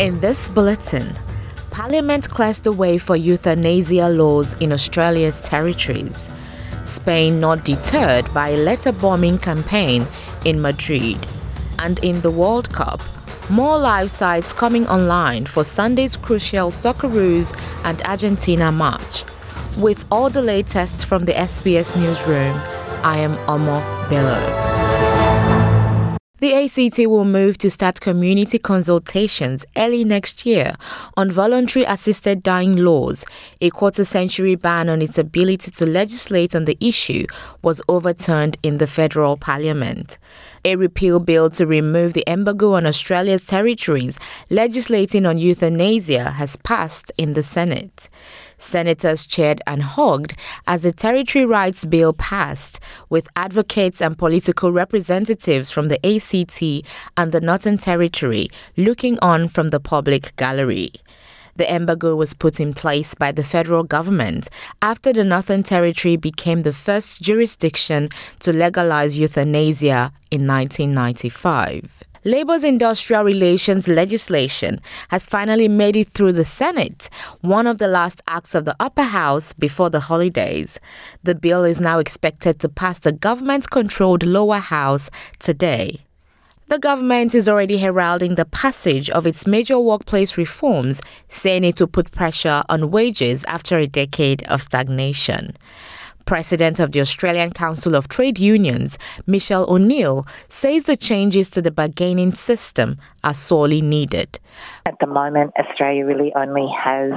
In this bulletin, Parliament clears the way for euthanasia laws in Australia's territories. Spain not deterred by a letter bombing campaign in Madrid. And in the World Cup, more live sites coming online for Sunday's crucial Socceroos and Argentina match. With all the latest from the SBS newsroom, I am Omo Bello. The ACT will move to start community consultations early next year on voluntary assisted dying laws. A quarter century ban on its ability to legislate on the issue was overturned in the federal parliament. A repeal bill to remove the embargo on Australia's territories legislating on euthanasia has passed in the Senate. Senators cheered and hugged as the Territory Rights Bill passed, with advocates and political representatives from the ACT and the Northern Territory looking on from the public gallery. The embargo was put in place by the federal government after the Northern Territory became the first jurisdiction to legalize euthanasia in 1995. Labour's industrial relations legislation has finally made it through the Senate, one of the last acts of the upper house before the holidays. The bill is now expected to pass the government controlled lower house today. The government is already heralding the passage of its major workplace reforms, saying it will put pressure on wages after a decade of stagnation. President of the Australian Council of Trade Unions, Michele O'Neil, says the changes to the bargaining system are sorely needed. At the moment, Australia really only has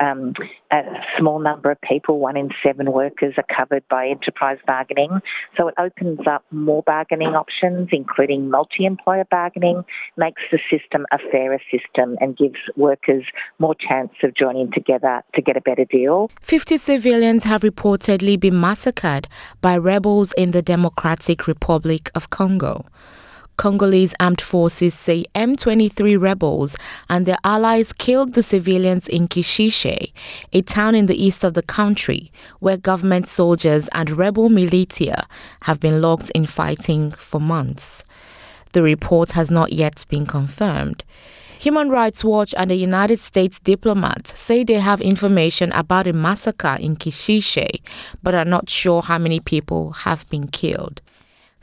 um, a small number of people, one in seven workers, are covered by enterprise bargaining. So it opens up more bargaining options, including multi employer bargaining, makes the system a fairer system, and gives workers more chance of joining together to get a better deal. 50 civilians have reportedly been massacred by rebels in the Democratic Republic of Congo. Congolese armed forces say M23 rebels and their allies killed the civilians in Kishishe, a town in the east of the country, where government soldiers and rebel militia have been locked in fighting for months. The report has not yet been confirmed. Human Rights Watch and a United States diplomat say they have information about a massacre in Kishishe, but are not sure how many people have been killed.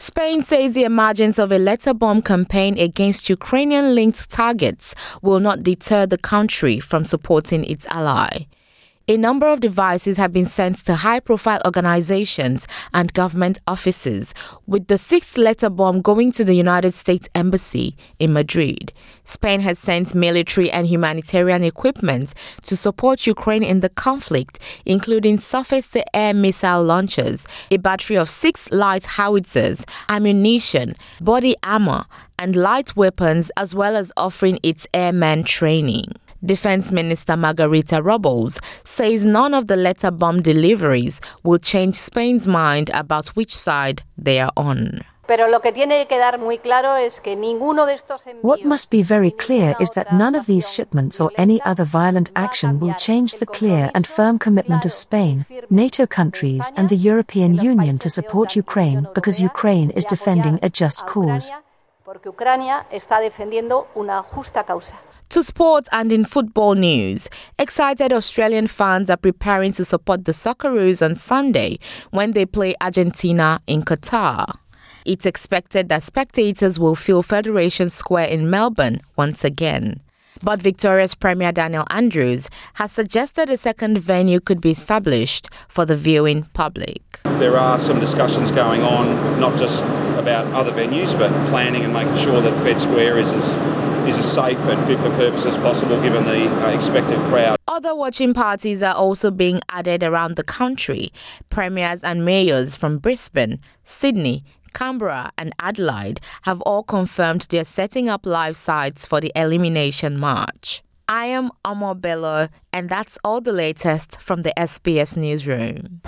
Spain says the emergence of a letter bomb campaign against Ukrainian linked targets will not deter the country from supporting its ally. A number of devices have been sent to high profile organizations and government offices, with the sixth letter bomb going to the United States Embassy in Madrid. Spain has sent military and humanitarian equipment to support Ukraine in the conflict, including surface to air missile launchers, a battery of six light howitzers, ammunition, body armor, and light weapons, as well as offering its airmen training. Defense Minister Margarita Robles says none of the letter bomb deliveries will change Spain's mind about which side they are on. What must be very clear is that none of these shipments or any other violent action will change the clear and firm commitment of Spain, NATO countries, and the European Union to support Ukraine because Ukraine is defending a just cause. To sports and in football news, excited Australian fans are preparing to support the Socceroos on Sunday when they play Argentina in Qatar. It's expected that spectators will fill Federation Square in Melbourne once again. But Victoria's Premier Daniel Andrews has suggested a second venue could be established for the viewing public. There are some discussions going on, not just about other venues, but planning and making sure that Fed Square is as is as safe and fit for purpose as possible given the uh, expected crowd. Other watching parties are also being added around the country. Premiers and mayors from Brisbane, Sydney, Canberra, and Adelaide have all confirmed they're setting up live sites for the elimination march. I am Amor Bello, and that's all the latest from the SBS Newsroom.